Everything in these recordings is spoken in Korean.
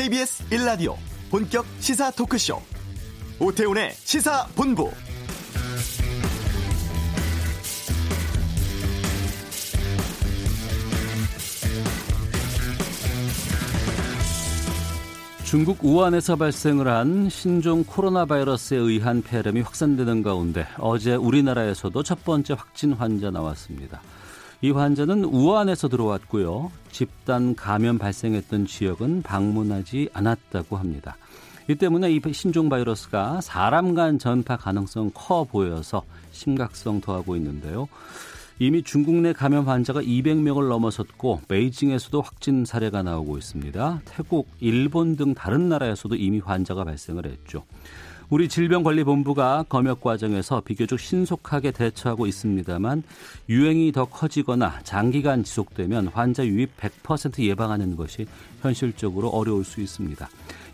KBS 1라디오 본격 시사 토크쇼 오태훈의 시사본부 중국 우한에서 발생을 한 신종 코로나 바이러스에 의한 폐렴이 확산되는 가운데 어제 우리나라에서도 첫 번째 확진 환자 나왔습니다. 이 환자는 우한에서 들어왔고요. 집단 감염 발생했던 지역은 방문하지 않았다고 합니다. 이 때문에 이 신종 바이러스가 사람 간 전파 가능성 커 보여서 심각성 더하고 있는데요. 이미 중국 내 감염 환자가 200명을 넘어섰고 베이징에서도 확진 사례가 나오고 있습니다. 태국, 일본 등 다른 나라에서도 이미 환자가 발생을 했죠. 우리 질병관리본부가 검역 과정에서 비교적 신속하게 대처하고 있습니다만 유행이 더 커지거나 장기간 지속되면 환자 유입 100% 예방하는 것이 현실적으로 어려울 수 있습니다.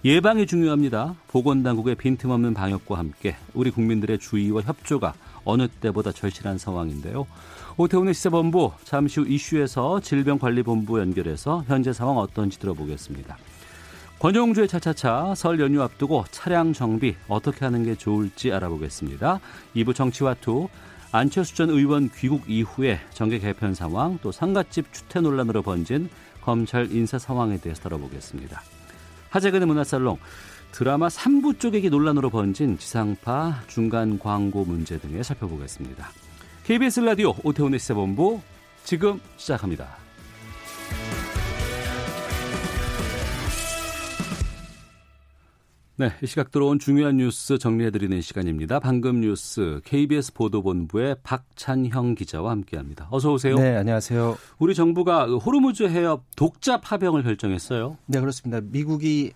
예방이 중요합니다. 보건당국의 빈틈없는 방역과 함께 우리 국민들의 주의와 협조가 어느 때보다 절실한 상황인데요. 오태훈의 시사본부 잠시 후 이슈에서 질병관리본부 연결해서 현재 상황 어떤지 들어보겠습니다. 권용주의 차차차 설 연휴 앞두고 차량 정비 어떻게 하는 게 좋을지 알아보겠습니다. 2부 정치와 투 안철수 전 의원 귀국 이후에 정계 개편 상황 또 상갓집 추태 논란으로 번진 검찰 인사 상황에 대해서 다뤄보겠습니다. 하재근의 문화살롱 드라마 3부 쪼개기 논란으로 번진 지상파 중간 광고 문제 등에 살펴보겠습니다. KBS 라디오 오태훈의 시사본부 지금 시작합니다. 네, 이 시각 들어온 중요한 뉴스 정리해드리는 시간입니다. 방금 뉴스 KBS 보도본부의 박찬형 기자와 함께합니다. 어서 오세요. 네, 안녕하세요. 우리 정부가 호르무즈 해협 독자 파병을 결정했어요. 네, 그렇습니다. 미국이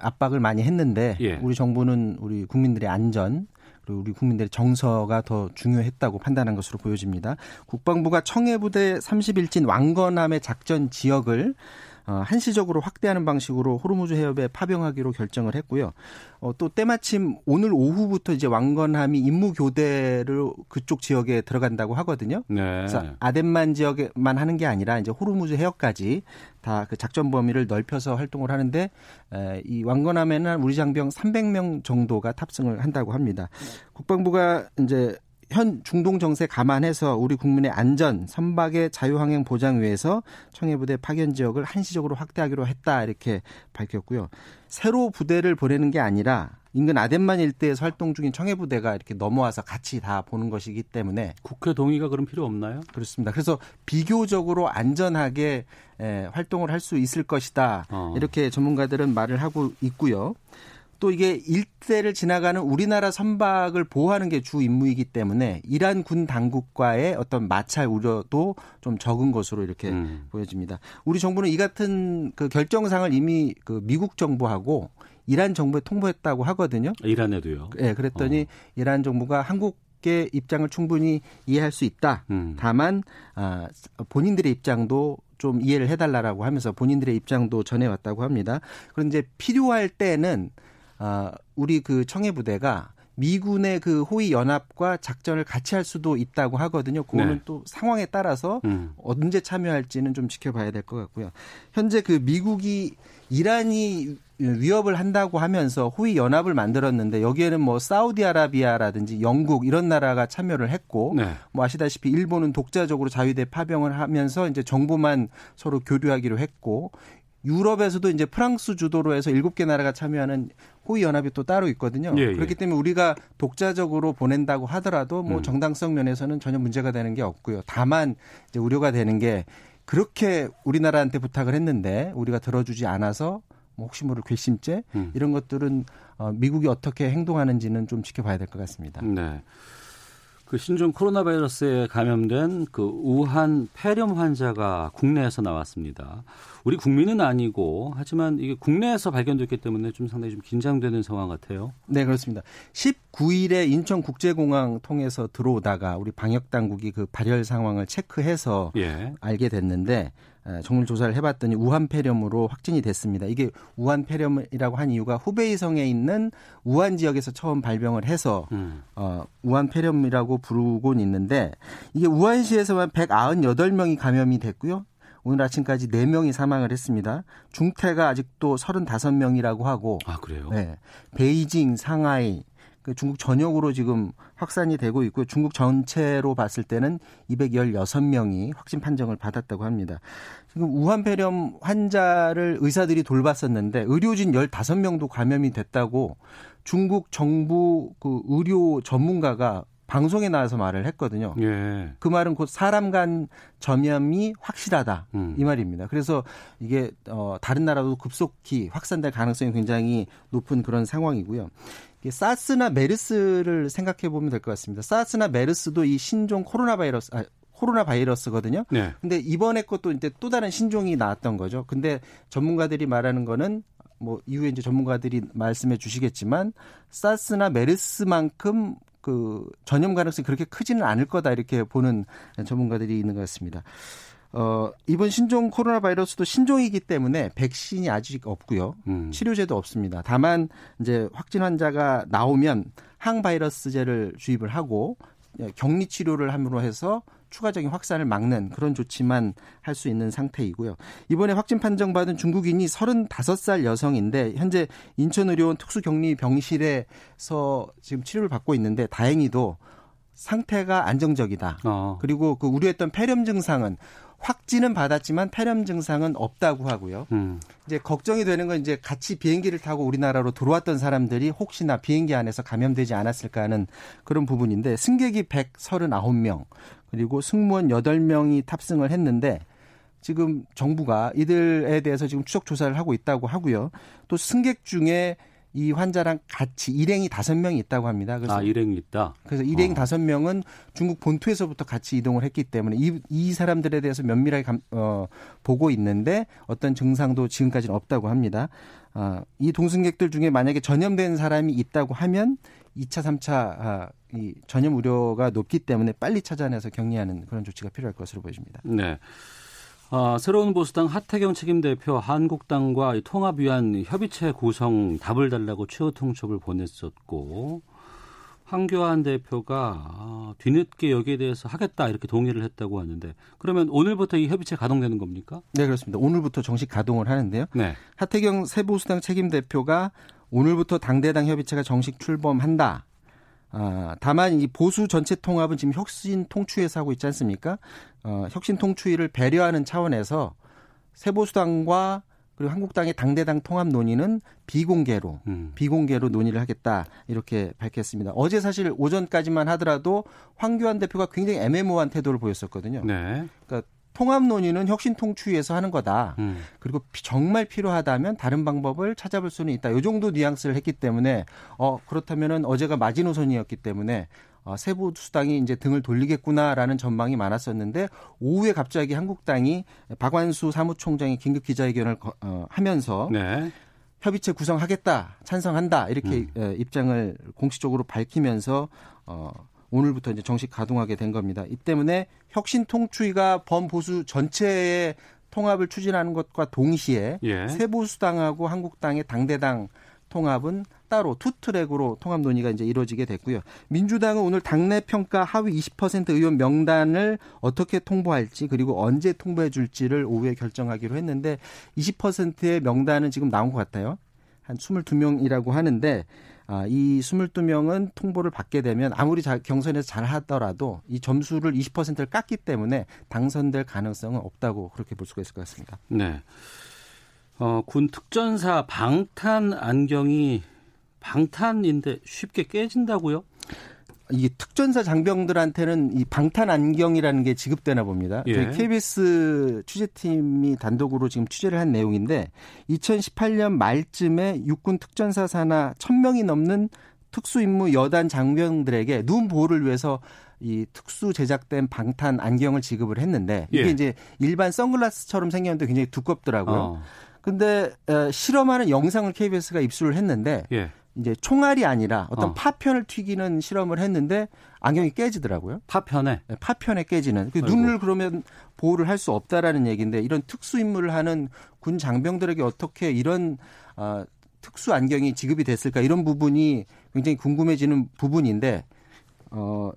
압박을 많이 했는데 예. 우리 정부는 우리 국민들의 안전 그리고 우리 국민들의 정서가 더 중요했다고 판단한 것으로 보여집니다. 국방부가 청해부대 30일진 왕건함의 작전 지역을 어, 한시적으로 확대하는 방식으로 호르무즈 해협에 파병하기로 결정을 했고요. 어, 또 때마침 오늘 오후부터 이제 왕건함이 임무 교대를 그쪽 지역에 들어간다고 하거든요. 네. 그래서 아덴만 지역에만 하는 게 아니라 이제 호르무즈 해협까지 다 그 작전 범위를 넓혀서 활동을 하는데 에, 이 왕건함에는 우리 장병 300명 정도가 탑승을 한다고 합니다. 국방부가 이제 현 중동 정세 감안해서 우리 국민의 안전, 선박의 자유항행 보장 위해서 청해부대 파견 지역을 한시적으로 확대하기로 했다 이렇게 밝혔고요. 새로 부대를 보내는 게 아니라 인근 아덴만 일대에서 활동 중인 청해부대가 이렇게 넘어와서 같이 다 보는 것이기 때문에 국회 동의가 그럼 필요 없나요? 그렇습니다. 그래서 비교적으로 안전하게 활동을 할 수 있을 것이다. 어. 이렇게 전문가들은 말을 하고 있고요. 또 이게 일대를 지나가는 우리나라 선박을 보호하는 게 주 임무이기 때문에 이란 군 당국과의 어떤 마찰 우려도 좀 적은 것으로 이렇게 음. 보여집니다. 우리 정부는 이 같은 그 결정상을 이미 그 미국 정부하고 이란 정부에 통보했다고 하거든요. 이란에도요. 네, 그랬더니 어. 이란 정부가 한국 의 입장을 충분히 이해할 수 있다. 음. 다만 아, 본인들의 입장도 좀 이해를 해달라라고 하면서 본인들의 입장도 전해왔다고 합니다. 그런데 필요할 때는 아, 우리 그 청해 부대가 미군의 그 호위 연합과 작전을 같이 할 수도 있다고 하거든요. 그거는 네. 또 상황에 따라서 음. 언제 참여할지는 좀 지켜봐야 될 것 같고요. 현재 그 미국이 이란이 위협을 한다고 하면서 호위 연합을 만들었는데 여기에는 뭐 사우디아라비아라든지 영국 이런 나라가 참여를 했고 네. 뭐 아시다시피 일본은 독자적으로 자위대 파병을 하면서 이제 정보만 서로 교류하기로 했고 유럽에서도 이제 프랑스 주도로 해서 일곱 개 나라가 참여하는 호위 연합이 또 따로 있거든요. 예, 예. 그렇기 때문에 우리가 독자적으로 보낸다고 하더라도 뭐 음. 정당성 면에서는 전혀 문제가 되는 게 없고요. 다만 이제 우려가 되는 게 그렇게 우리나라한테 부탁을 했는데 우리가 들어주지 않아서 뭐 혹시 모를 괘씸죄 음. 이런 것들은 어, 미국이 어떻게 행동하는지는 좀 지켜봐야 될 것 같습니다. 네. 그 신종 코로나 바이러스에 감염된 그 우한 폐렴 환자가 국내에서 나왔습니다. 우리 국민은 아니고 하지만 이게 국내에서 발견됐기 때문에 좀 상당히 좀 긴장되는 상황 같아요. 네, 그렇습니다. 19일에 인천 국제공항 통해서 들어오다가 우리 방역 당국이 그 발열 상황을 체크해서 예. 알게 됐는데 정밀 조사를 해봤더니 우한 폐렴으로 확진이 됐습니다. 이게 우한 폐렴이라고 한 이유가 후베이성에 있는 우한 지역에서 처음 발병을 해서 음. 어, 우한 폐렴이라고 부르곤 있는데 이게 우한시에서만 198명이 감염이 됐고요. 오늘 아침까지 4명이 사망을 했습니다. 중태가 아직도 35명이라고 하고 아, 그래요? 네. 베이징, 상하이 그 중국 전역으로 지금 확산이 되고 있고요. 중국 전체로 봤을 때는 216명이 확진 판정을 받았다고 합니다. 지금 우한 폐렴 환자를 의사들이 돌봤었는데 의료진 15명도 감염이 됐다고 중국 정부 그 의료 전문가가 방송에 나와서 말을 했거든요. 예. 그 말은 곧 사람 간 전염이 확실하다 음. 이 말입니다. 그래서 이게 어 다른 나라도 급속히 확산될 가능성이 굉장히 높은 그런 상황이고요. 사스나 메르스를 생각해 보면 될 것 같습니다. 사스나 메르스도 이 신종 코로나 바이러스 아, 코로나 바이러스거든요. 네. 근데 이번에 것도 이제 또 다른 신종이 나왔던 거죠. 근데 전문가들이 말하는 거는 뭐 이후에 이제 전문가들이 말씀해 주시겠지만 사스나 메르스만큼 그 전염 가능성이 그렇게 크지는 않을 거다 이렇게 보는 전문가들이 있는 것 같습니다. 어, 이번 신종 코로나 바이러스도 신종이기 때문에 백신이 아직 없고요. 음. 치료제도 없습니다. 다만 이제 확진 환자가 나오면 항바이러스제를 주입을 하고 격리 치료를 함으로 해서 추가적인 확산을 막는 그런 조치만 할 수 있는 상태이고요. 이번에 확진 판정받은 중국인이 35살 여성인데 현재 인천의료원 특수격리 병실에서 지금 치료를 받고 있는데 다행히도 상태가 안정적이다. 어. 그리고 그 우려했던 폐렴 증상은 확진은 받았지만 폐렴 증상은 없다고 하고요. 음. 이제 걱정이 되는 건 이제 같이 비행기를 타고 우리나라로 들어왔던 사람들이 혹시나 비행기 안에서 감염되지 않았을까 하는 그런 부분인데 승객이 139명 그리고 승무원 8명이 탑승을 했는데 지금 정부가 이들에 대해서 지금 추적 조사를 하고 있다고 하고요. 또 승객 중에 이 환자랑 같이 일행이 다섯 명이 있다고 합니다. 그래서 아, 일행이 있다. 그래서 일행 어. 다섯 어. 명은 중국 본토에서부터 같이 이동을 했기 때문에 이, 이 사람들에 대해서 면밀하게 감, 어, 보고 있는데 어떤 증상도 지금까지는 없다고 합니다. 아, 이 동승객들 중에 만약에 전염된 사람이 있다고 하면 2차, 3차 아, 이 전염 우려가 높기 때문에 빨리 찾아내서 격리하는 그런 조치가 필요할 것으로 보여집니다. 네. 어, 새로운 보수당 하태경 책임대표 한국당과 통합 위한 협의체 구성 답을 달라고 최후 통첩을 보냈었고 황교안 대표가 아, 뒤늦게 여기에 대해서 하겠다 이렇게 동의를 했다고 하는데 그러면 오늘부터 이 협의체 가동되는 겁니까? 네 그렇습니다. 오늘부터 정식 가동을 하는데요. 네. 하태경 새보수당 책임대표가 오늘부터 당대당 협의체가 정식 출범한다. 아, 다만 이 보수 전체 통합은 지금 혁신 통추에서 하고 있지 않습니까? 어, 혁신 통추위를 배려하는 차원에서 세보수당과 그리고 한국당의 당대당 통합 논의는 비공개로 음. 비공개로 논의를 하겠다 이렇게 밝혔습니다. 어제 사실 오전까지만 하더라도 황교안 대표가 굉장히 애매모호한 태도를 보였었거든요. 네. 그러니까 통합 논의는 혁신 통추위에서 하는 거다. 음. 그리고 정말 필요하다면 다른 방법을 찾아볼 수는 있다. 요 정도 뉘앙스를 했기 때문에 어 그렇다면은 어제가 마지노선이었기 때문에 어, 세부 수당이 이제 등을 돌리겠구나라는 전망이 많았었는데 오후에 갑자기 한국당이 박완수 사무총장이 긴급 기자회견을 어, 하면서 네. 협의체 구성하겠다, 찬성한다 이렇게 음. 입장을 공식적으로 밝히면서 어, 오늘부터 이제 정식 가동하게 된 겁니다. 이 때문에 혁신 통추위가 범보수 전체의 통합을 추진하는 것과 동시에 예. 세보수당하고 한국당의 당대당 통합은 따로 two track으로 통합 논의가 이제 이루어지게 됐고요. 민주당은 오늘 당내 평가 하위 20% 의원 명단을 어떻게 통보할지 그리고 언제 통보해 줄지를 오후에 결정하기로 했는데 20%의 명단은 지금 나온 것 같아요. 한 22명이라고 하는데 아, 이 22명은 통보를 받게 되면 아무리 자, 경선에서 잘 하더라도 이 점수를 20%를 깎기 때문에 당선될 가능성은 없다고 그렇게 볼 수가 있을 것 같습니다. 네. 어, 군 특전사 방탄 안경이 방탄인데 쉽게 깨진다고요? 이게 특전사 장병들한테는 이 방탄 안경이라는 게 지급되나 봅니다. 예. 저희 KBS 취재팀이 단독으로 지금 취재를 한 내용인데 2018년 말쯤에 육군 특전사 산하 1000명이 넘는 특수임무 여단 장병들에게 눈 보호를 위해서 이 특수 제작된 방탄 안경을 지급을 했는데 이게 예. 이제 일반 선글라스처럼 생겼는데 굉장히 두껍더라고요. 어. 근데 실험하는 영상을 KBS가 입수를 했는데 예. 이제 총알이 아니라 어떤 어. 파편을 튀기는 실험을 했는데 안경이 깨지더라고요. 파편에? 네, 파편에 깨지는. 그 눈을 그러면 보호를 할 수 없다라는 얘기인데 이런 특수 임무를 하는 군 장병들에게 어떻게 이런 어, 특수 안경이 지급이 됐을까 이런 부분이 굉장히 궁금해지는 부분인데 어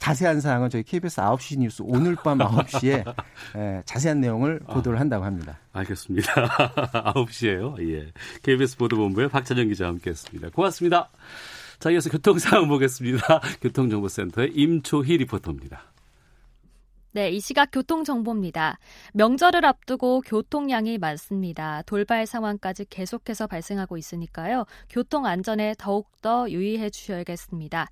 자세한 사항은 저희 KBS 9시 뉴스 오늘 밤 9시에 예, 자세한 내용을 아. 보도를 한다고 합니다. 알겠습니다. 9시에요. 예. KBS 보도본부의 박찬영 기자와 함께했습니다. 고맙습니다. 자, 이어서 교통 상황 보겠습니다. 교통정보센터의 임초희 리포터입니다. 네, 이 시각 교통정보입니다. 명절을 앞두고 교통량이 많습니다. 돌발 상황까지 계속해서 발생하고 있으니까요. 교통 안전에 더욱더 유의해 주셔야겠습니다.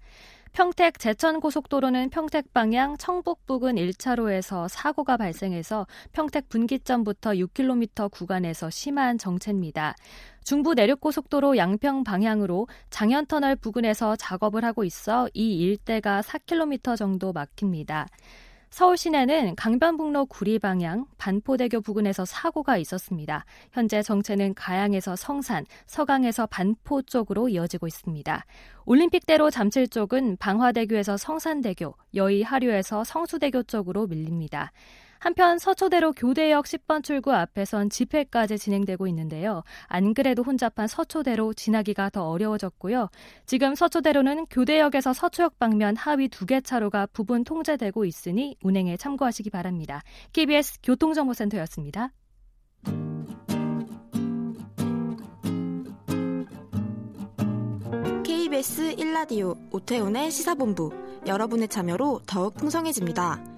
평택 제천 고속도로는 평택 방향 청북 부근 1차로에서 사고가 발생해서 평택 분기점부터 6km 구간에서 심한 정체입니다. 중부 내륙고속도로 양평 방향으로 장현터널 부근에서 작업을 하고 있어 이 일대가 4km 정도 막힙니다. 서울 시내는 강변북로 구리 방향 반포대교 부근에서 사고가 있었습니다. 현재 정체는 가양에서 성산, 서강에서 반포 쪽으로 이어지고 있습니다. 올림픽대로 잠실 쪽은 방화대교에서 성산대교, 여의 하류에서 성수대교 쪽으로 밀립니다. 한편 서초대로 교대역 10번 출구 앞에선 집회까지 진행되고 있는데요. 안 그래도 혼잡한 서초대로 지나기가 더 어려워졌고요. 지금 서초대로는 교대역에서 서초역 방면 하위 두 개 차로가 부분 통제되고 있으니 운행에 참고하시기 바랍니다. KBS 교통정보센터였습니다. KBS 1라디오 오태훈의 시사본부 여러분의 참여로 더욱 풍성해집니다.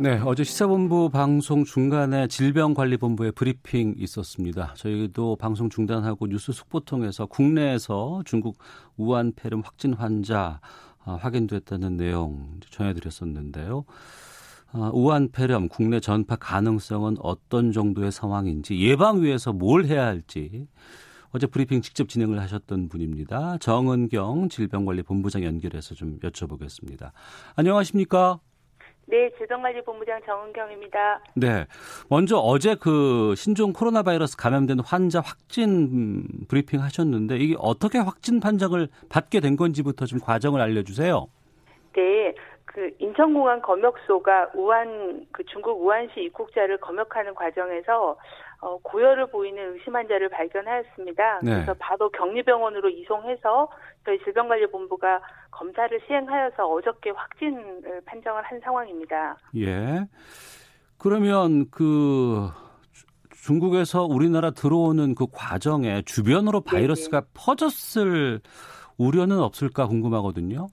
네, 어제 시사본부 방송 중간에 질병관리본부의 브리핑 있었습니다. 저희도 방송 중단하고 뉴스 속보 통해서 국내에서 중국 우한 폐렴 확진 환자 아, 확인됐다는 내용 전해드렸었는데요. 아, 우한 폐렴 국내 전파 가능성은 어떤 정도의 상황인지 예방 위해서 뭘 해야 할지 어제 브리핑 직접 진행을 하셨던 분입니다. 정은경 질병관리본부장 연결해서 좀 여쭤보겠습니다. 안녕하십니까? 네, 질병관리본부장 정은경입니다. 네. 먼저 어제 그 신종 코로나 바이러스 감염된 환자 확진 브리핑 하셨는데 이게 어떻게 확진 판정을 받게 된 건지부터 좀 과정을 알려주세요. 네. 그 인천공항 검역소가 우한 그 중국 우한시 입국자를 검역하는 과정에서 어, 고열을 보이는 의심 환자를 발견하였습니다. 네. 그래서 바로 격리병원으로 이송해서 저희 질병관리본부가 검사를 시행하여서 어저께 확진을 판정을 한 상황입니다. 예. 그러면 그 중국에서 우리나라 들어오는 그 과정에 주변으로 바이러스가 네네. 퍼졌을 우려는 없을까 궁금하거든요.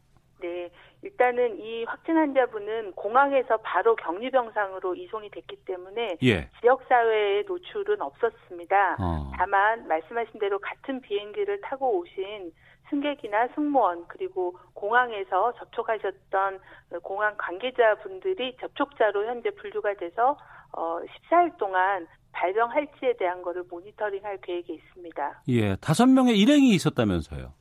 일단은 이 확진 환자분은 공항에서 바로 격리 병상으로 이송이 됐기 때문에 예. 지역 사회의 노출은 없었습니다. 어. 다만 말씀하신 대로 같은 비행기를 타고 오신 승객이나 승무원 그리고 공항에서 접촉하셨던 공항 관계자분들이 접촉자로 현재 분류가 돼서 어 14일 동안 발병 할지에 대한 거를 모니터링할 계획이 있습니다. 예, 다섯 명의 일행이 있었다면서요?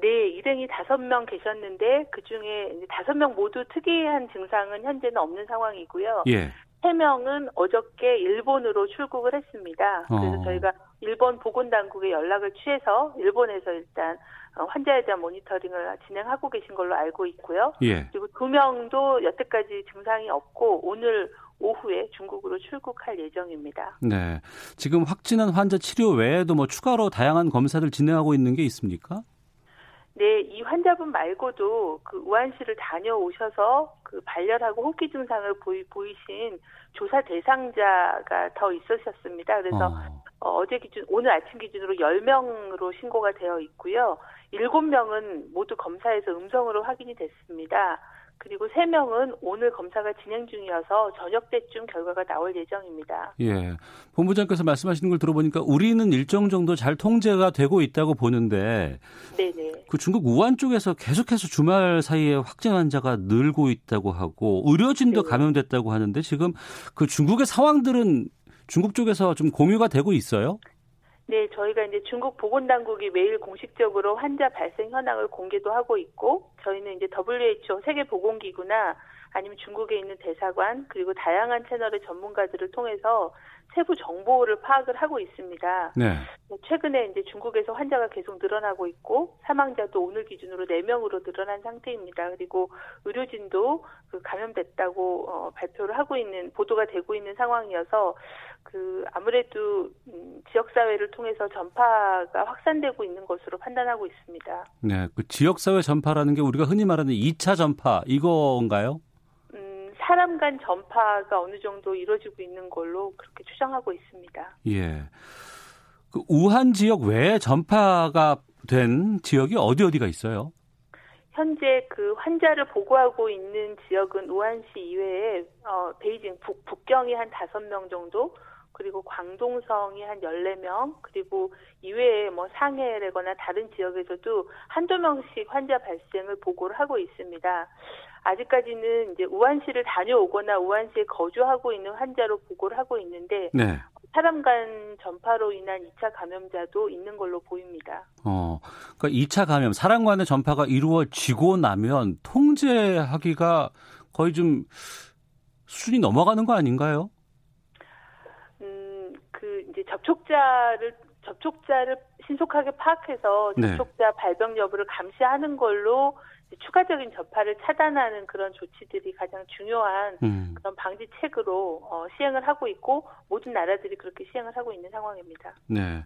네, 일행이 다섯 명 계셨는데 그 중에 다섯 명 모두 특이한 증상은 현재는 없는 상황이고요. 예. 세 명은 어저께 일본으로 출국을 했습니다. 그래서 어. 저희가 일본 보건당국에 연락을 취해서 일본에서 일단 어, 환자에 대한 모니터링을 진행하고 계신 걸로 알고 있고요. 예. 그리고 두 명도 여태까지 증상이 없고 오늘 오후에 중국으로 출국할 예정입니다. 네. 지금 확진한 환자 치료 외에도 뭐 추가로 다양한 검사를 진행하고 있는 게 있습니까? 네, 이 환자분 말고도 그 우한시를 다녀오셔서 그 발열하고 호흡기 증상을 보이, 보이신 조사 대상자가 더 있으셨습니다. 그래서 어. 어, 제 기준, 오늘 아침 기준으로 10명으로 신고가 되어 있고요. 7명은 모두 검사에서 음성으로 확인이 됐습니다. 그리고 3명은 오늘 검사가 진행 중이어서 저녁 때쯤 결과가 나올 예정입니다. 예. 본부장께서 말씀하시는 걸 들어보니까 우리는 일정 정도 잘 통제가 되고 있다고 보는데 네네. 그 중국 우한 쪽에서 계속해서 주말 사이에 확진 환자가 늘고 있다고 하고 의료진도 네 감염됐다고 하는데 지금 그 중국의 상황들은 중국 쪽에서 좀 공유가 되고 있어요? 네, 저희가 이제 중국 보건당국이 매일 공식적으로 환자 발생 현황을 공개도 하고 있고, 저희는 이제 WHO 세계보건기구나 아니면 중국에 있는 대사관 그리고 다양한 채널의 전문가들을 통해서 세부 정보를 파악을 하고 있습니다. 네. 최근에 이제 중국에서 환자가 계속 늘어나고 있고 사망자도 오늘 기준으로 4명으로 늘어난 상태입니다. 그리고 의료진도 그 감염됐다고 어, 발표를 하고 있는 보도가 되고 있는 상황이어서 그 아무래도 음, 지역 사회를 통해서 전파가 확산되고 있는 것으로 판단하고 있습니다. 네, 그 지역 사회 전파라는 게 우리가 흔히 말하는 2차 전파 이거인가요? 사람 간 전파가 어느 정도 이루어지고 있는 걸로 그렇게 추정하고 있습니다. 예. 그 우한 지역 외에 전파가 된 지역이 어디 어디가 있어요? 현재 그 환자를 보고하고 있는 지역은 우한시 이외에 어, 베이징 북, 북경이 한 다섯 명 정도 그리고 광동성이 한 14명, 그리고 이외에 뭐 상해라거나 다른 지역에서도 한두 명씩 환자 발생을 보고를 하고 있습니다. 아직까지는 이제 우한시를 다녀오거나 우한시에 거주하고 있는 환자로 보고를 하고 있는데 네. 사람 간 전파로 인한 2차 감염자도 있는 걸로 보입니다. 어, 그러니까 2차 감염, 사람 간의 전파가 이루어지고 나면 통제하기가 거의 좀 수준이 넘어가는 거 아닌가요? 음, 그 이제 접촉자를 접촉자를 신속하게 파악해서 네. 접촉자 네. 발병 여부를 감시하는 걸로 추가적인 전파를 차단하는 그런 조치들이 가장 중요한 음. 그런 방지책으로 어, 시행을 하고 있고 모든 나라들이 그렇게 시행을 하고 있는 상황입니다. 네.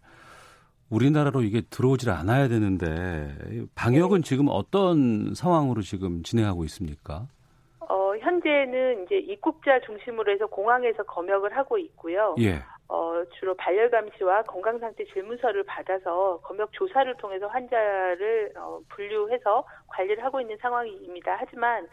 우리나라로 이게 들어오질 않아야 되는데 방역은 네. 지금 어떤 상황으로 지금 진행하고 있습니까? 어, 현재는 이제 입국자 중심으로 해서 공항에서 검역을 하고 있고요. 예. 어, 주로 발열 감시와 건강 상태 질문서를 받아서 검역 조사를 통해서 환자를 어, 분류해서 관리를 하고 있는 상황입니다. 하지만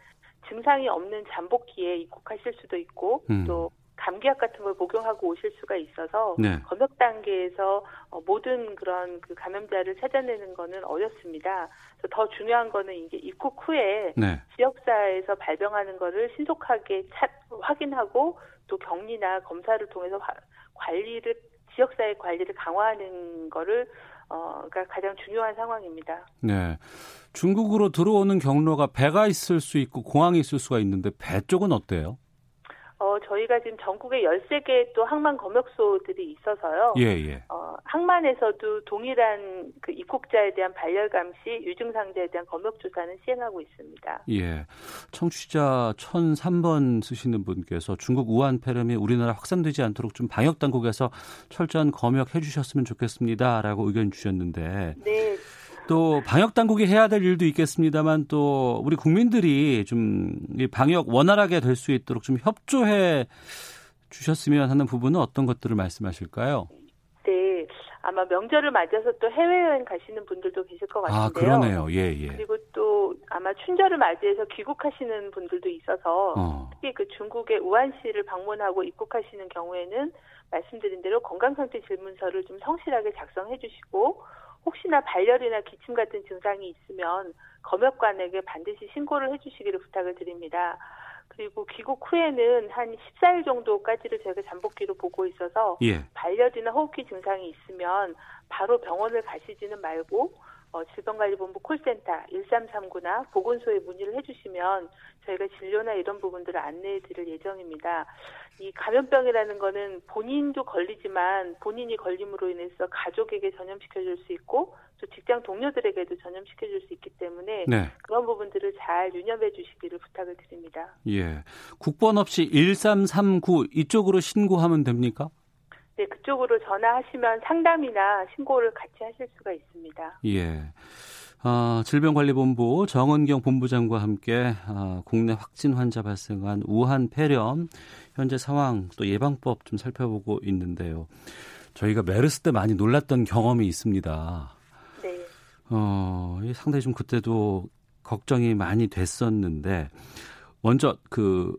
증상이 없는 잠복기에 입국하실 수도 있고 음. 또 감기약 같은 걸 복용하고 오실 수가 있어서 네. 검역 단계에서 어, 모든 그런 그 감염자를 찾아내는 거는 어렵습니다. 그래서 더 중요한 거는 이제 입국 후에 네. 지역사에서 발병하는 거를 신속하게 찾, 확인하고 또 격리나 검사를 통해서 화, 관리를 지역사회 관리를 강화하는 거를 어가 가장 중요한 상황입니다. 네. 중국으로 들어오는 경로가 배가 있을 수 있고 공항이 있을 수가 있는데 배 쪽은 어때요? 어, 저희가 지금 전국에 13개 또 항만 검역소들이 있어서요. 예, 예. 어, 항만에서도 동일한 그 입국자에 대한 발열 감시, 유증상자에 대한 검역 조사는 시행하고 있습니다. 예. 청취자 1003번 쓰시는 분께서 중국 우한 폐렴이 우리나라 확산되지 않도록 좀 방역 당국에서 철저한 검역해 주셨으면 좋겠습니다라고 의견 주셨는데 네. 또 방역 당국이 해야 될 일도 있겠습니다만 또 우리 국민들이 좀 방역 원활하게 될 수 있도록 좀 협조해 주셨으면 하는 부분은 어떤 것들을 말씀하실까요? 네. 아마 명절을 맞아서 또 해외여행 가시는 분들도 계실 것 같은데요. 아, 그러네요. 예, 예. 그리고 또 아마 춘절을 맞이해서 귀국하시는 분들도 있어서 어. 특히 그 중국의 우한시를 방문하고 입국하시는 경우에는 말씀드린 대로 건강상태 질문서를 좀 성실하게 작성해 주시고 혹시나 발열이나 기침 같은 증상이 있으면 검역관에게 반드시 신고를 해주시기를 부탁을 드립니다. 그리고 귀국 후에는 한 14일 정도까지를 저희가 잠복기로 보고 있어서 예. 발열이나 호흡기 증상이 있으면 바로 병원을 가시지는 말고 어, 질병관리본부 콜센터 1339나 보건소에 문의를 해주시면 저희가 진료나 이런 부분들을 안내해 드릴 예정입니다. 이 감염병이라는 거는 본인도 걸리지만 본인이 걸림으로 인해서 가족에게 전염시켜 줄 수 있고 또 직장 동료들에게도 전염시켜 줄 수 있기 때문에 네. 그런 부분들을 잘 유념해 주시기를 부탁을 드립니다. 예. 국번 없이 1339 이쪽으로 신고하면 됩니까? 네, 그쪽으로 전화하시면 상담이나 신고를 같이 하실 수가 있습니다. 예. 어, 질병관리본부 정은경 본부장과 함께 어, 국내 확진 환자 발생한 우한 폐렴 현재 상황 또 예방법 좀 살펴보고 있는데요. 저희가 메르스 때 많이 놀랐던 경험이 있습니다. 네. 어, 상당히 좀 그때도 걱정이 많이 됐었는데 먼저 그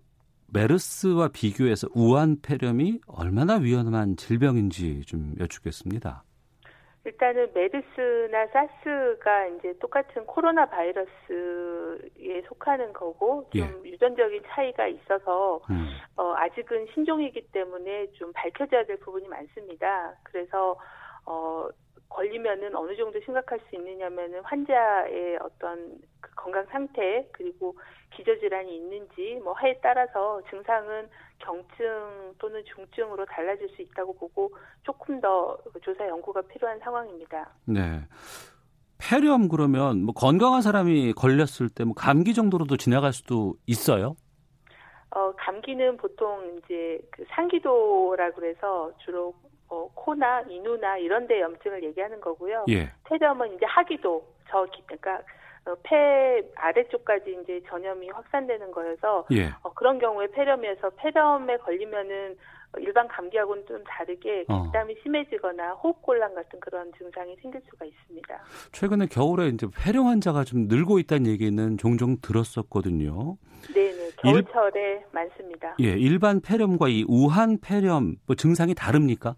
메르스와 비교해서 우한 폐렴이 얼마나 위험한 질병인지 좀 여쭙겠습니다. 일단은 메르스나 사스가 이제 똑같은 코로나 바이러스에 속하는 거고 좀 예. 유전적인 차이가 있어서 음. 어, 아직은 신종이기 때문에 좀 밝혀져야 될 부분이 많습니다. 그래서 어, 걸리면은 어느 정도 심각할 수 있느냐면은 환자의 어떤 그 건강 상태 그리고 기저질환이 있는지 뭐 해에 따라서 증상은 경증 또는 중증으로 달라질 수 있다고 보고 조금 더 조사 연구가 필요한 상황입니다. 네. 폐렴 그러면 뭐 건강한 사람이 걸렸을 때 뭐 감기 정도로도 지나갈 수도 있어요? 어, 감기는 보통 이제 그 상기도라 그래서 주로 어, 코나 인후나 이런 데 염증을 얘기하는 거고요. 예. 폐렴은 이제 하기도 저 그러니까 어, 폐 아래쪽까지 이제 전염이 확산되는 거여서 예. 어, 그런 경우에 폐렴이어서 폐렴에 걸리면은 일반 감기하고는 좀 다르게 기담이 어. 심해지거나 호흡곤란 같은 그런 증상이 생길 수가 있습니다. 최근에 겨울에 이제 폐렴 환자가 좀 늘고 있다는 얘기는 종종 들었었거든요. 네네 겨울철에 일... 많습니다. 예, 일반 폐렴과 이 우한 폐렴 뭐 증상이 다릅니까?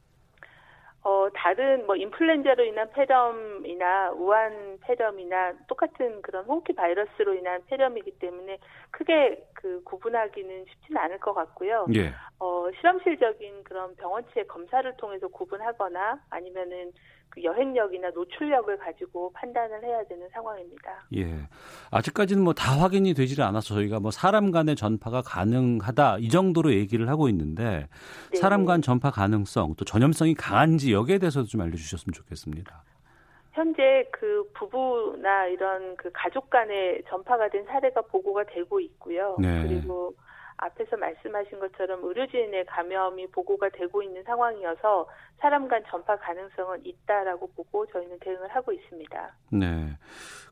어, 다른 뭐 인플루엔자로 인한 폐렴이나 우한 폐렴이나 똑같은 그런 홍기 바이러스로 인한 폐렴이기 때문에 크게 그 구분하기는 쉽지는 않을 것 같고요. 예. 어, 실험실적인 그런 병원치의 검사를 통해서 구분하거나 아니면은 그 여행력이나 노출력을 가지고 판단을 해야 되는 상황입니다. 예. 아직까지는 뭐 다 확인이 되지를 않아서 저희가 뭐 사람 간의 전파가 가능하다 이 정도로 얘기를 하고 있는데 네. 사람 간 전파 가능성 또 전염성이 강한지 여기에 대해서도 좀 알려주셨으면 좋겠습니다. 현재 그 부부나 이런 그 가족 간의 전파가 된 사례가 보고가 되고 있고요. 네. 그리고 앞에서 말씀하신 것처럼 의료진의 감염이 보고가 되고 있는 상황이어서 사람 간 전파 가능성은 있다라고 보고 저희는 대응을 하고 있습니다. 네.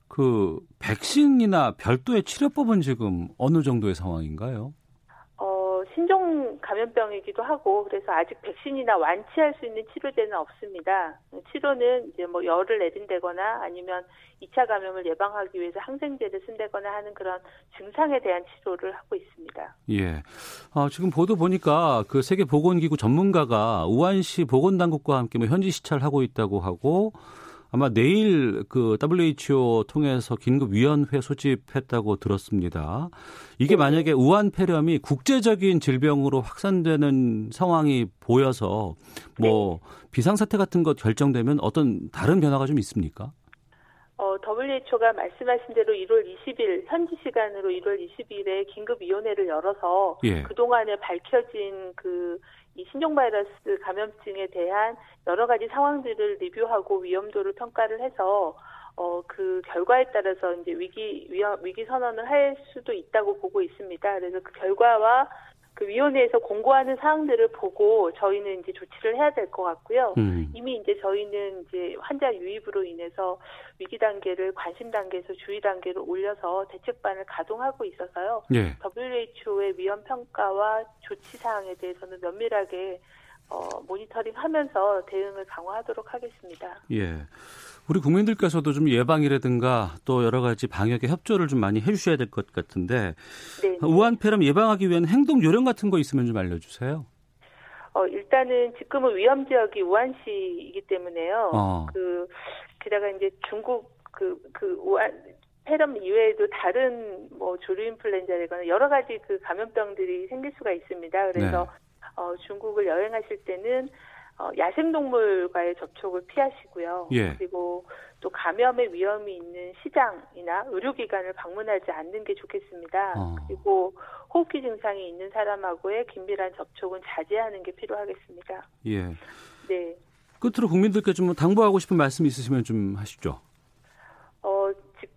그 백신이나 별도의 치료법은 지금 어느 정도의 상황인가요? 신종 감염병이기도 하고 그래서 아직 백신이나 완치할 수 있는 치료제는 없습니다. 치료는 이제 뭐 열을 내린다거나 아니면 2차 감염을 예방하기 위해서 항생제를 쓴다거나 하는 그런 증상에 대한 치료를 하고 있습니다. 예. 어, 지금 보도 보니까 그 세계 보건기구 전문가가 우한시 보건당국과 함께 뭐 현지 시찰을 하고 있다고 하고 아마 내일 그 WHO 통해서 긴급위원회 소집했다고 들었습니다. 이게 네. 만약에 우한 폐렴이 국제적인 질병으로 확산되는 상황이 보여서 뭐 네. 비상사태 같은 것 결정되면 어떤 다른 변화가 좀 있습니까? 어, WHO가 말씀하신 대로 1월 20일 현지 시간으로 1월 20일에 긴급 위원회를 열어서 예. 그동안에 밝혀진 그 이 신종 바이러스 감염증에 대한 여러 가지 상황들을 리뷰하고 위험도를 평가를 해서 어, 그 결과에 따라서 이제 위기, 위험, 위기 선언을 할 수도 있다고 보고 있습니다. 그래서 그 결과와 그 위원회에서 공고하는 사항들을 보고 저희는 이제 조치를 해야 될 것 같고요. 음. 이미 이제 저희는 이제 환자 유입으로 인해서 위기 단계를 관심 단계에서 주의 단계로 올려서 대책반을 가동하고 있어서요. 예. WHO의 위험 평가와 조치 사항에 대해서는 면밀하게 어, 모니터링하면서 대응을 강화하도록 하겠습니다. 예. 우리 국민들께서도 좀 예방이라든가 또 여러 가지 방역에 협조를 좀 많이 해주셔야 될 것 같은데 네. 우한폐렴 예방하기 위한 행동 요령 같은 거 있으면 좀 알려주세요. 어, 일단은 지금은 위험 지역이 우한시이기 때문에요. 어. 그 게다가 이제 중국 그그 그 우한 폐렴 이외에도 다른 뭐 조류 인플루엔자라거나 여러 가지 그 감염병들이 생길 수가 있습니다. 그래서 네. 어, 중국을 여행하실 때는 어, 야생동물과의 접촉을 피하시고요. 예. 그리고 또 감염의 위험이 있는 시장이나 의료기관을 방문하지 않는 게 좋겠습니다. 어. 그리고 호흡기 증상이 있는 사람하고의 긴밀한 접촉은 자제하는 게 필요하겠습니다. 예. 네. 끝으로 국민들께 좀 당부하고 싶은 말씀 있으시면 좀 하시죠.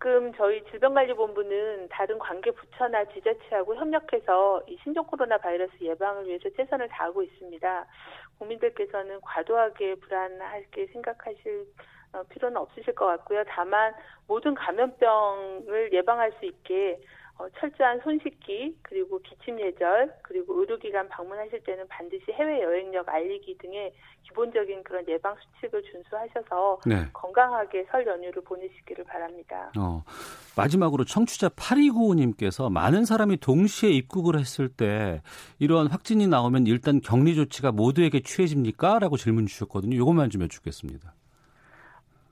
지금 저희 질병관리본부는 다른 관계 부처나 지자체하고 협력해서 이 신종 코로나 바이러스 예방을 위해서 최선을 다하고 있습니다. 국민들께서는 과도하게 불안하게 생각하실 어, 필요는 없으실 것 같고요. 다만 모든 감염병을 예방할 수 있게 어, 철저한 손 씻기 그리고 기침 예절 그리고 의료기관 방문하실 때는 반드시 해외 여행력 알리기 등의 기본적인 그런 예방 수칙을 준수하셔서 네. 건강하게 설 연휴를 보내시기를 바랍니다. 어, 마지막으로 청취자 8295님께서 많은 사람이 동시에 입국을 했을 때 이러한 확진이 나오면 일단 격리 조치가 모두에게 취해집니까? 라고 질문 주셨거든요. 이것만 좀 여쭙겠습니다.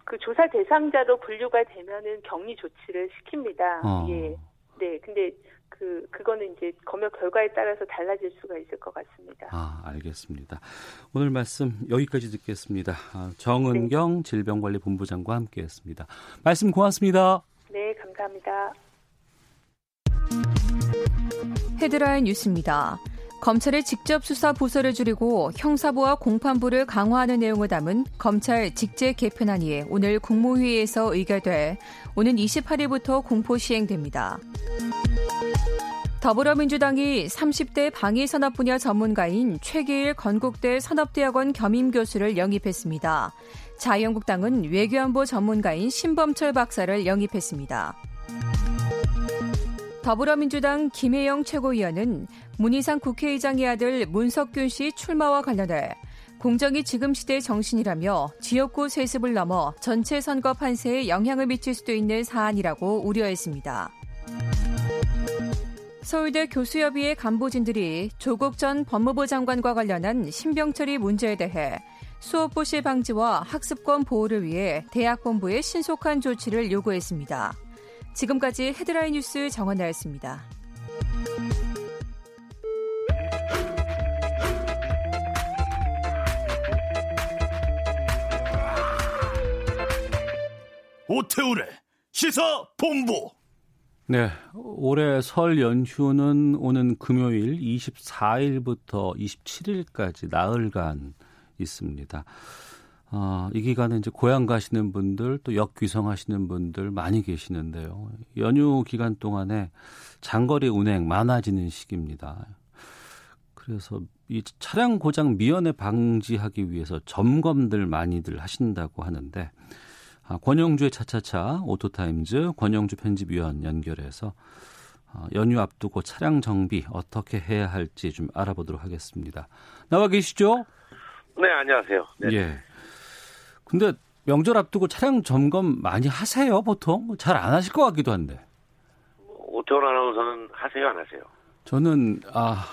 그 조사 대상자로 분류가 되면은 격리 조치를 시킵니다. 어. 예. 네, 근데 그 그거는 이제 검역 결과에 따라서 달라질 수가 있을 것 같습니다. 아, 알겠습니다. 오늘 말씀 여기까지 듣겠습니다. 아, 정은경 네. 질병관리본부장과 함께했습니다. 말씀 고맙습니다. 네, 감사합니다. 헤드라인 뉴스입니다. 검찰의 직접 수사 부서를 줄이고 형사부와 공판부를 강화하는 내용을 담은 검찰 직제 개편안이 오늘 국무회의에서 의결돼 오는 28일부터 공포 시행됩니다. 더불어민주당이 30대 방위산업 분야 전문가인 최기일 건국대 산업대학원 겸임 교수를 영입했습니다. 자유한국당은 외교안보 전문가인 신범철 박사를 영입했습니다. 더불어민주당 김혜영 최고위원은 문희상 국회의장의 아들 문석균 씨 출마와 관련해 공정이 지금 시대의 정신이라며 지역구 세습을 넘어 전체 선거 판세에 영향을 미칠 수도 있는 사안이라고 우려했습니다. 서울대 교수협의회 간부진들이 조국 전 법무부 장관과 관련한 신병처리 문제에 대해 수업 부실 방지와 학습권 보호를 위해 대학 본부에 신속한 조치를 요구했습니다. 지금까지 헤드라인 뉴스 정원나였습니다. 오태우래 시사 본부 네, 올해 설 연휴는 오는 금요일 24일부터 27일까지 나흘간 있습니다. 어, 이 기간에 이제 고향 가시는 분들 또 역귀성 하시는 분들 많이 계시는데요. 연휴 기간 동안에 장거리 운행 많아지는 시기입니다. 그래서 이 차량 고장 미연에 방지하기 위해서 점검들 많이들 하신다고 하는데 아, 권용주의 차차차 오토타임즈 권용주 편집위원 연결해서 어, 연휴 앞두고 차량 정비 어떻게 해야 할지 좀 알아보도록 하겠습니다. 나와 계시죠? 네, 안녕하세요. 네. 예. 근데 명절 앞두고 차량 점검 많이 하세요, 보통? 잘 안 하실 것 같기도 한데. 오태원 아나운서는 하세요, 안 하세요? 저는, 아,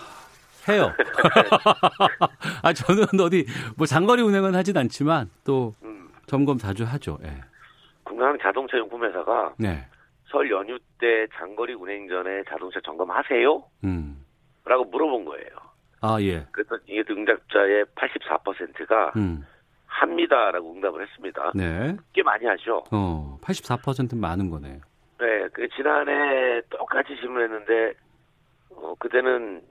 해요. 아, 저는 어디, 뭐 장거리 운행은 하진 않지만, 또, 음. 점검 자주 하죠. 예. 국내 자동차 용품 회사가 네. 설 연휴 때 장거리 운행 전에 자동차 점검하세요? 음. 라고 물어본 거예요. 아, 예. 그래서 이게 응답자의 84%가 음. 합니다라고 응답을 했습니다. 네. 꽤 많이 하죠. 어, 84%는 많은 거네요. 네, 그 지난해 똑같이 질문했는데 어, 그때는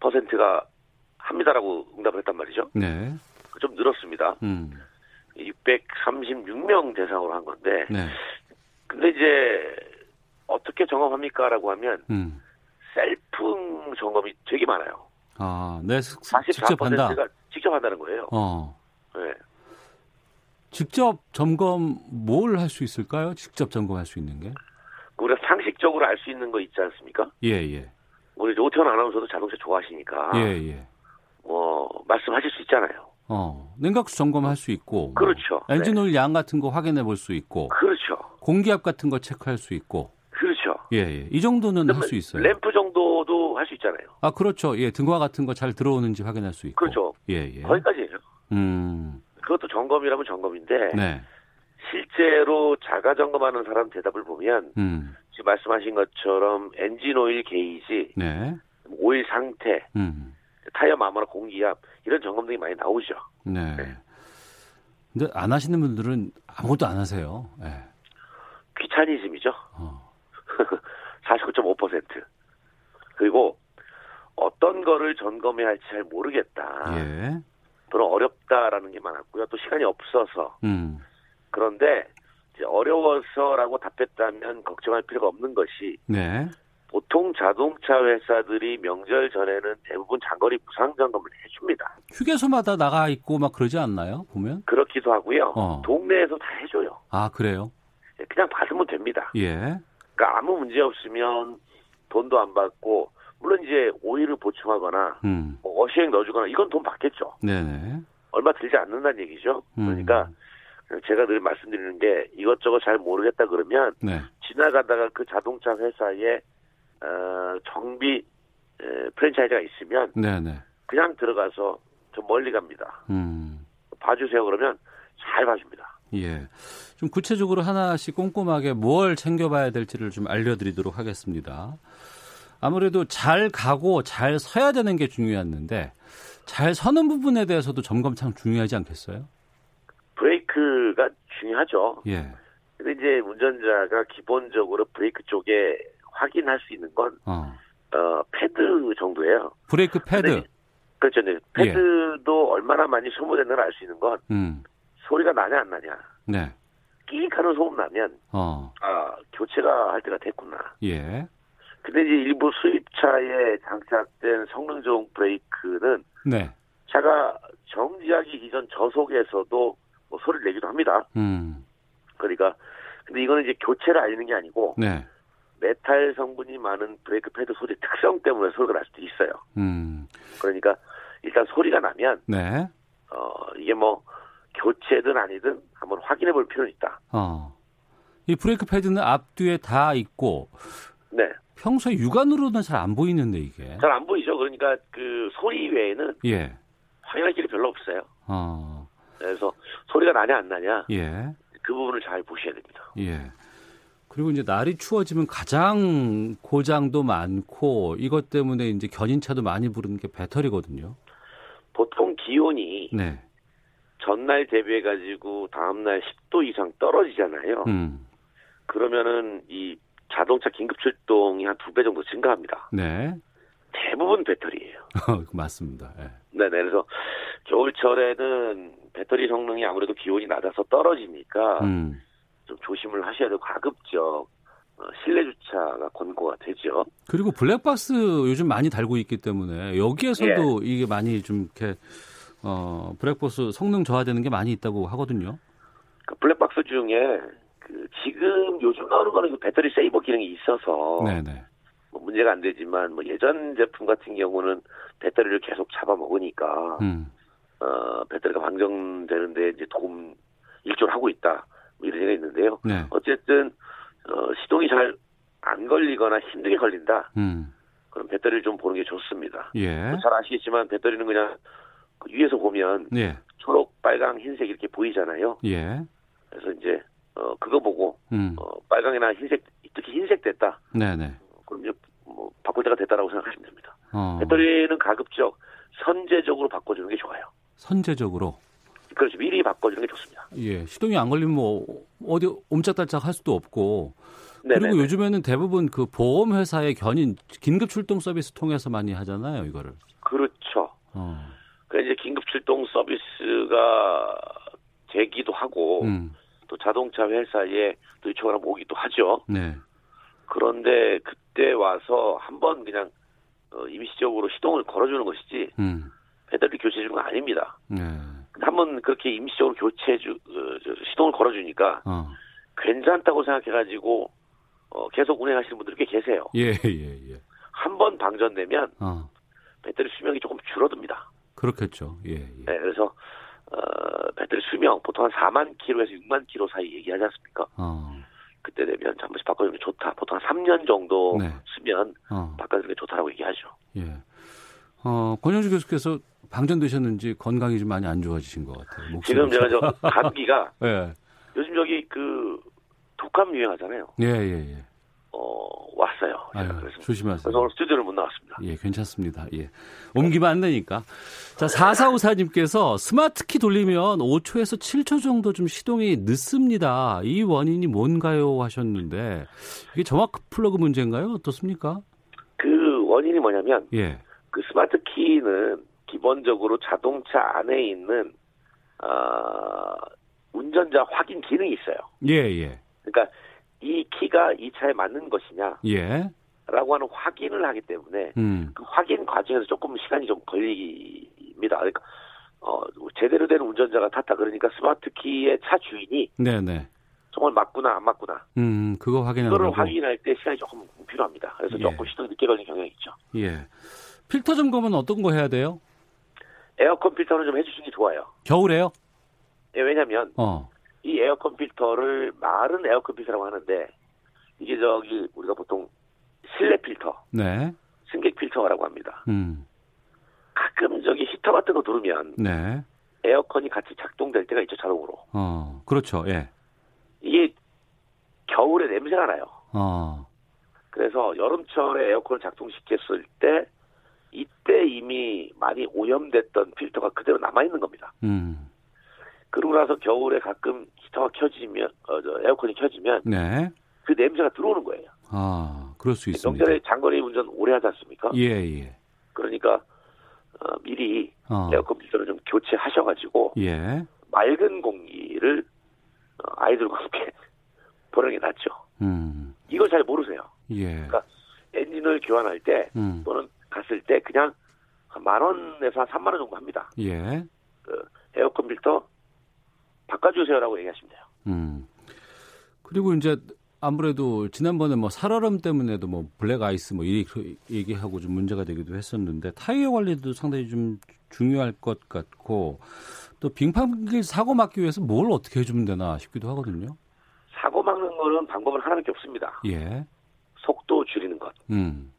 70%가 합니다라고 응답을 했단 말이죠. 네. 좀 늘었습니다. 음. 636명 대상으로 한 건데. 네. 근데 이제 어떻게 점검합니까라고 하면 음. 셀프 점검이 되게 많아요. 아, 네, 직접 한다. 직접 한다는 거예요. 어. 네. 직접 점검 뭘 할 수 있을까요? 직접 점검할 수 있는 게? 우리가 상식적으로 알 수 있는 거 있지 않습니까? 예, 예. 우리 오태훈 아나운서도 자동차 좋아하시니까. 예, 예. 뭐 말씀하실 수 있잖아요. 어, 냉각수 점검할 수 있고. 뭐 그렇죠. 엔진 오일 네. 양 같은 거 확인해 볼 수 있고. 그렇죠. 공기압 같은 거 체크할 수 있고. 그렇죠. 예, 예. 이 정도는 할 수 있어요. 램프 정도도 할 수 있잖아요. 아, 그렇죠. 예, 등화 같은 거 잘 들어오는지 확인할 수 있고. 그렇죠. 예, 예. 거기까지예요. 음. 그것도 점검이라면 점검인데. 네. 실제로 자가 점검하는 사람 대답을 보면 음. 지금 말씀하신 것처럼 엔진 오일 게이지, 네. 오일 상태, 음. 타이어 마모나 공기압 이런 점검들이 많이 나오죠. 네. 네. 근데 안 하시는 분들은 아무것도 안 하세요. 네. 귀차니즘이죠. 어. 49.5%. 그리고 어떤 거를 점검해야 할지 잘 모르겠다. 예. 또는 어렵다라는 게 많았고요. 또 시간이 없어서. 음. 그런데 이제 어려워서라고 답했다면 걱정할 필요가 없는 것이 네. 보통 자동차 회사들이 명절 전에는 대부분 장거리 무상 점검을 해줍니다. 휴게소마다 나가 있고 막 그러지 않나요? 보면 그렇기도 하고요. 어. 동네에서 다 해줘요. 아 그래요? 예, 그냥 받으면 됩니다. 예. 그러니까 아무 문제 없으면 돈도 안 받고 물론 이제 오일을 보충하거나 음. 뭐 어시행 넣어주거나 이건 돈 받겠죠. 네네. 얼마 들지 않는다는 얘기죠. 음. 그러니까 제가 늘 말씀드리는 게 이것저것 잘 모르겠다 그러면 네. 지나가다가 그 자동차 회사에 어, 정비 에, 프랜차이즈가 있으면 네네. 그냥 들어가서 좀 멀리 갑니다. 음. 봐주세요 그러면 잘 봐줍니다. 예. 좀 구체적으로 하나씩 꼼꼼하게 뭘 챙겨봐야 될지를 좀 알려드리도록 하겠습니다. 아무래도 잘 가고 잘 서야 되는 게 중요했는데 잘 서는 부분에 대해서도 점검 참 중요하지 않겠어요? 브레이크가 중요하죠. 예. 근데 이제 운전자가 기본적으로 브레이크 쪽에 확인할 수 있는 건 어, 어 패드 정도예요. 브레이크 패드. 그렇죠. 네. 패드도 예. 얼마나 많이 소모됐는가 알 수 있는 건 음. 소리가 나냐 안 나냐. 네. 끼익 하는 소음 나면 어. 아 교체가 할 때가 됐구나. 예. 근데 이제 일부 수입차에 장착된 성능 좋은 브레이크는 네. 차가 정지하기 이전 저속에서도 뭐 소리를 내기도 합니다. 음. 그러니까 근데 이거는 이제 교체를 알리는 게 아니고 네. 메탈 성분이 많은 브레이크 패드 소리 특성 때문에 소리가 날 수도 있어요. 음. 그러니까 일단 소리가 나면 네. 어 이게 뭐 교체든 아니든 한번 확인해 볼 필요는 있다. 어. 이 브레이크 패드는 앞뒤에 다 있고 네. 평소에 육안으로는 잘 안 보이는데 이게 잘 안 보이죠. 그러니까 그 소리 외에는 예. 확인할 길이 별로 없어요. 어. 그래서 소리가 나냐 안 나냐 예. 그 부분을 잘 보셔야 됩니다. 예. 그리고 이제 날이 추워지면 가장 고장도 많고 이것 때문에 이제 견인차도 많이 부르는 게 배터리거든요. 보통 기온이 네. 전날 대비해 가지고 다음 날 10도 이상 떨어지잖아요. 음. 그러면은 이 자동차 긴급 출동이 한 두 배 정도 증가합니다. 네. 대부분 배터리예요. 맞습니다. 네. 네, 그래서 겨울철에는 배터리 성능이 아무래도 기온이 낮아서 떨어지니까 음. 좀 조심을 하셔야 되고 가급적 어, 실내 주차가 권고가 되죠. 그리고 블랙박스 요즘 많이 달고 있기 때문에 여기에서도 예. 이게 많이 좀 이렇게 어, 블랙박스 성능 저하되는 게 많이 있다고 하거든요. 그 블랙박스 중에 그 지금 요즘 나오는 거는 그 배터리 세이버 기능이 있어서 네네. 뭐 문제가 안 되지만 뭐 예전 제품 같은 경우는 배터리를 계속 잡아먹으니까 음. 어, 배터리가 방전되는데 이제 도움 일조를 하고 있다. 뭐 이런 얘기가 있는데요. 네. 어쨌든 어, 시동이 잘 안 걸리거나 힘들게 걸린다. 음. 그럼 배터리를 좀 보는 게 좋습니다. 예. 뭐잘 아시겠지만 배터리는 그냥 그 위에서 보면 예. 초록, 빨강, 흰색 이렇게 보이잖아요. 예. 그래서 이제 어 그거 보고 음. 어, 빨강이나 흰색 특히 흰색 됐다. 네네. 어, 그럼 이제 뭐 바꿀 때가 됐다라고 생각하시면 됩니다. 어. 배터리는 가급적 선제적으로 바꿔주는 게 좋아요. 선제적으로. 그렇죠. 미리 바꿔주는 게 좋습니다. 예, 시동이 안 걸리면 뭐 어디 옴짝달짝 할 수도 없고. 네네네. 그리고 요즘에는 대부분 그 보험 회사의 견인 긴급 출동 서비스 통해서 많이 하잖아요, 이거를. 그렇죠. 어. 그 이제 긴급 출동 서비스가 되기도 하고 음. 또 자동차 회사에 또 요청을 오기도 하죠. 네. 그런데 그때 와서 한번 그냥 어, 임시적으로 시동을 걸어주는 것이지 음. 배터리 교체 주는 건 아닙니다. 네. 한번 그렇게 임시적으로 교체 주 어, 시동을 걸어주니까 어. 괜찮다고 생각해가지고 어, 계속 운행하시는 분들이 꽤 계세요. 예, 예, 예. 한 번 방전되면 어. 배터리 수명이 조금 줄어듭니다. 그렇겠죠. 예, 예. 네, 그래서 어, 배터리 수명 보통 한 4만 킬로에서 6만 킬로 사이 얘기하지 않습니까? 어. 그때 되면 한 번씩 바꿔주는 게 좋다. 보통 한 3년 정도 네. 쓰면 어. 바꿔주는 게 좋다라고 얘기하죠. 예. 어, 권영주 교수께서 방전되셨는지 건강이 좀 많이 안 좋아지신 것 같아요. 지금 제가 저 감기가 예. 요즘 저기 그 독감 유행하잖아요. 예, 예, 예. 어, 왔어요. 아유, 조심하세요. 그래서 오늘 스튜디오를 못 나왔습니다. 예, 괜찮습니다. 예. 옮기면 안 되니까. 자, 4454님께서 스마트키 돌리면 5초에서 7초 정도 좀 시동이 늦습니다. 이 원인이 뭔가요? 하셨는데, 이게 점화 플러그 문제인가요? 어떻습니까? 그 원인이 뭐냐면, 예. 그 스마트 키는 기본적으로 자동차 안에 있는, 어, 운전자 확인 기능이 있어요. 예, 예. 그러니까 이 키가 이 차에 맞는 것이냐. 예. 라고 하는 확인을 하기 때문에 음. 그 확인 과정에서 조금 시간이 좀 걸립니다. 그러니까 어, 제대로 된 운전자가 탔다 그러니까 스마트 키의 차 주인이 네네. 네. 정말 맞구나 안 맞구나. 음, 그거 확인하는 그거를 확인할 때 시간이 조금 필요합니다. 그래서 예. 조금 시도 늦게 걸리는 경향이 있죠. 예. 필터 점검은 어떤 거 해야 돼요? 에어컨 필터는 좀 해주시는 게 좋아요. 겨울에요? 예, 왜냐면 어. 이 에어컨 필터를 마른 에어컨 필터라고 하는데 이게 저기 우리가 보통 실내 필터, 네. 승객 필터라고 합니다. 음. 가끔 저기 히터 같은 거 두르면 네. 에어컨이 같이 작동될 때가 있죠 자동으로. 어, 그렇죠. 예. 이게 겨울에 냄새가 나요. 어. 그래서 여름철에 에어컨을 작동시켰을 때 오염됐던 필터가 그대로 남아 있는 겁니다. 음. 그러고 나서 겨울에 가끔 히터가 켜지면 어, 저 에어컨이 켜지면 네. 그 냄새가 들어오는 거예요. 아, 그럴 수 있습니다. 명절에 장거리 운전 오래 하지 않습니까? 예, 예. 그러니까 어, 미리 어. 에어컨 필터를 좀 교체하셔가지고 예. 맑은 공기를 어, 아이들과 함께 보내는 게 낫죠. 음. 이걸 잘 모르세요. 예. 그러니까 엔진오일 교환할 때 음. 또는 갔을 때 그냥 만 원에서 한 3만 원 정도 합니다. 예. 그 에어컨 필터 바꿔주세요라고 얘기하시면 돼요. 음. 그리고 이제 아무래도 지난번에 뭐 살얼음 때문에도 뭐 black ice 뭐 이렇게 얘기하고 좀 문제가 되기도 했었는데 타이어 관리도 상당히 좀 중요할 것 같고 또 빙판길 사고 막기 위해서 뭘 어떻게 해주면 되나 싶기도 하거든요. 사고 막는 거는 방법은 하나밖에 없습니다. 예. 속도 줄이는 것. 음.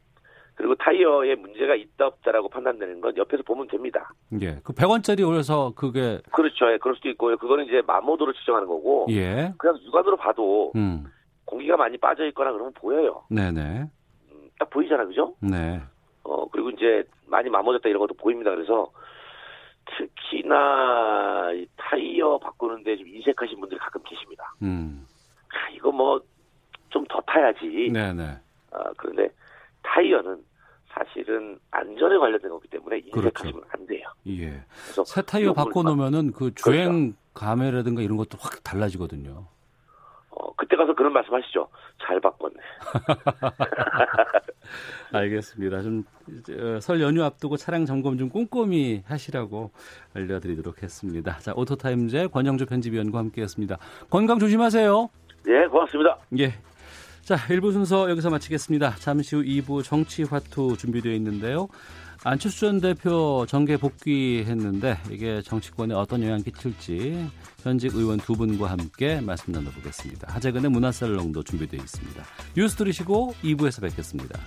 그리고 타이어에 문제가 있다 없다라고 판단되는 건 옆에서 보면 됩니다. 예. 그 100원짜리 올려서 그게 그렇죠. 예, 그럴 수도 있고요. 그거는 이제 마모도로 측정하는 거고 예. 그냥 육안으로 봐도 음. 공기가 많이 빠져 있거나 그러면 보여요. 네 네. 음, 딱 보이잖아, 그죠? 네. 어 그리고 이제 많이 마모졌다 이런 것도 보입니다. 그래서 특히나 이 타이어 바꾸는데 좀 인색하신 분들이 가끔 계십니다. 음. 아, 이거 뭐 좀 더 타야지. 네네. 아, 그런데 타이어는 사실은 안전에 관련된 거기 때문에 인색하시면 그렇죠. 안 돼요. 예. 그래서 새 타이어 바꿔놓으면은 그 주행 감회라든가 이런 것도 확 달라지거든요. 어, 그때 가서 그런 말씀 하시죠. 잘 바꿨네. 알겠습니다. 좀 설 연휴 앞두고 차량 점검 좀 꼼꼼히 하시라고 알려드리도록 했습니다. 자, 오토타임즈 권용주 편집위원과 함께했습니다. 건강 조심하세요. 네, 고맙습니다. 예. 자, 1부 순서 여기서 마치겠습니다. 잠시 후 2부 정치화투 준비되어 있는데요. 안철수 전 대표 정계 복귀했는데 이게 정치권에 어떤 영향 끼칠지 현직 의원 두 분과 함께 말씀 나눠보겠습니다. 하재근의 문화살롱도 준비되어 있습니다. 뉴스 들으시고 2부에서 뵙겠습니다.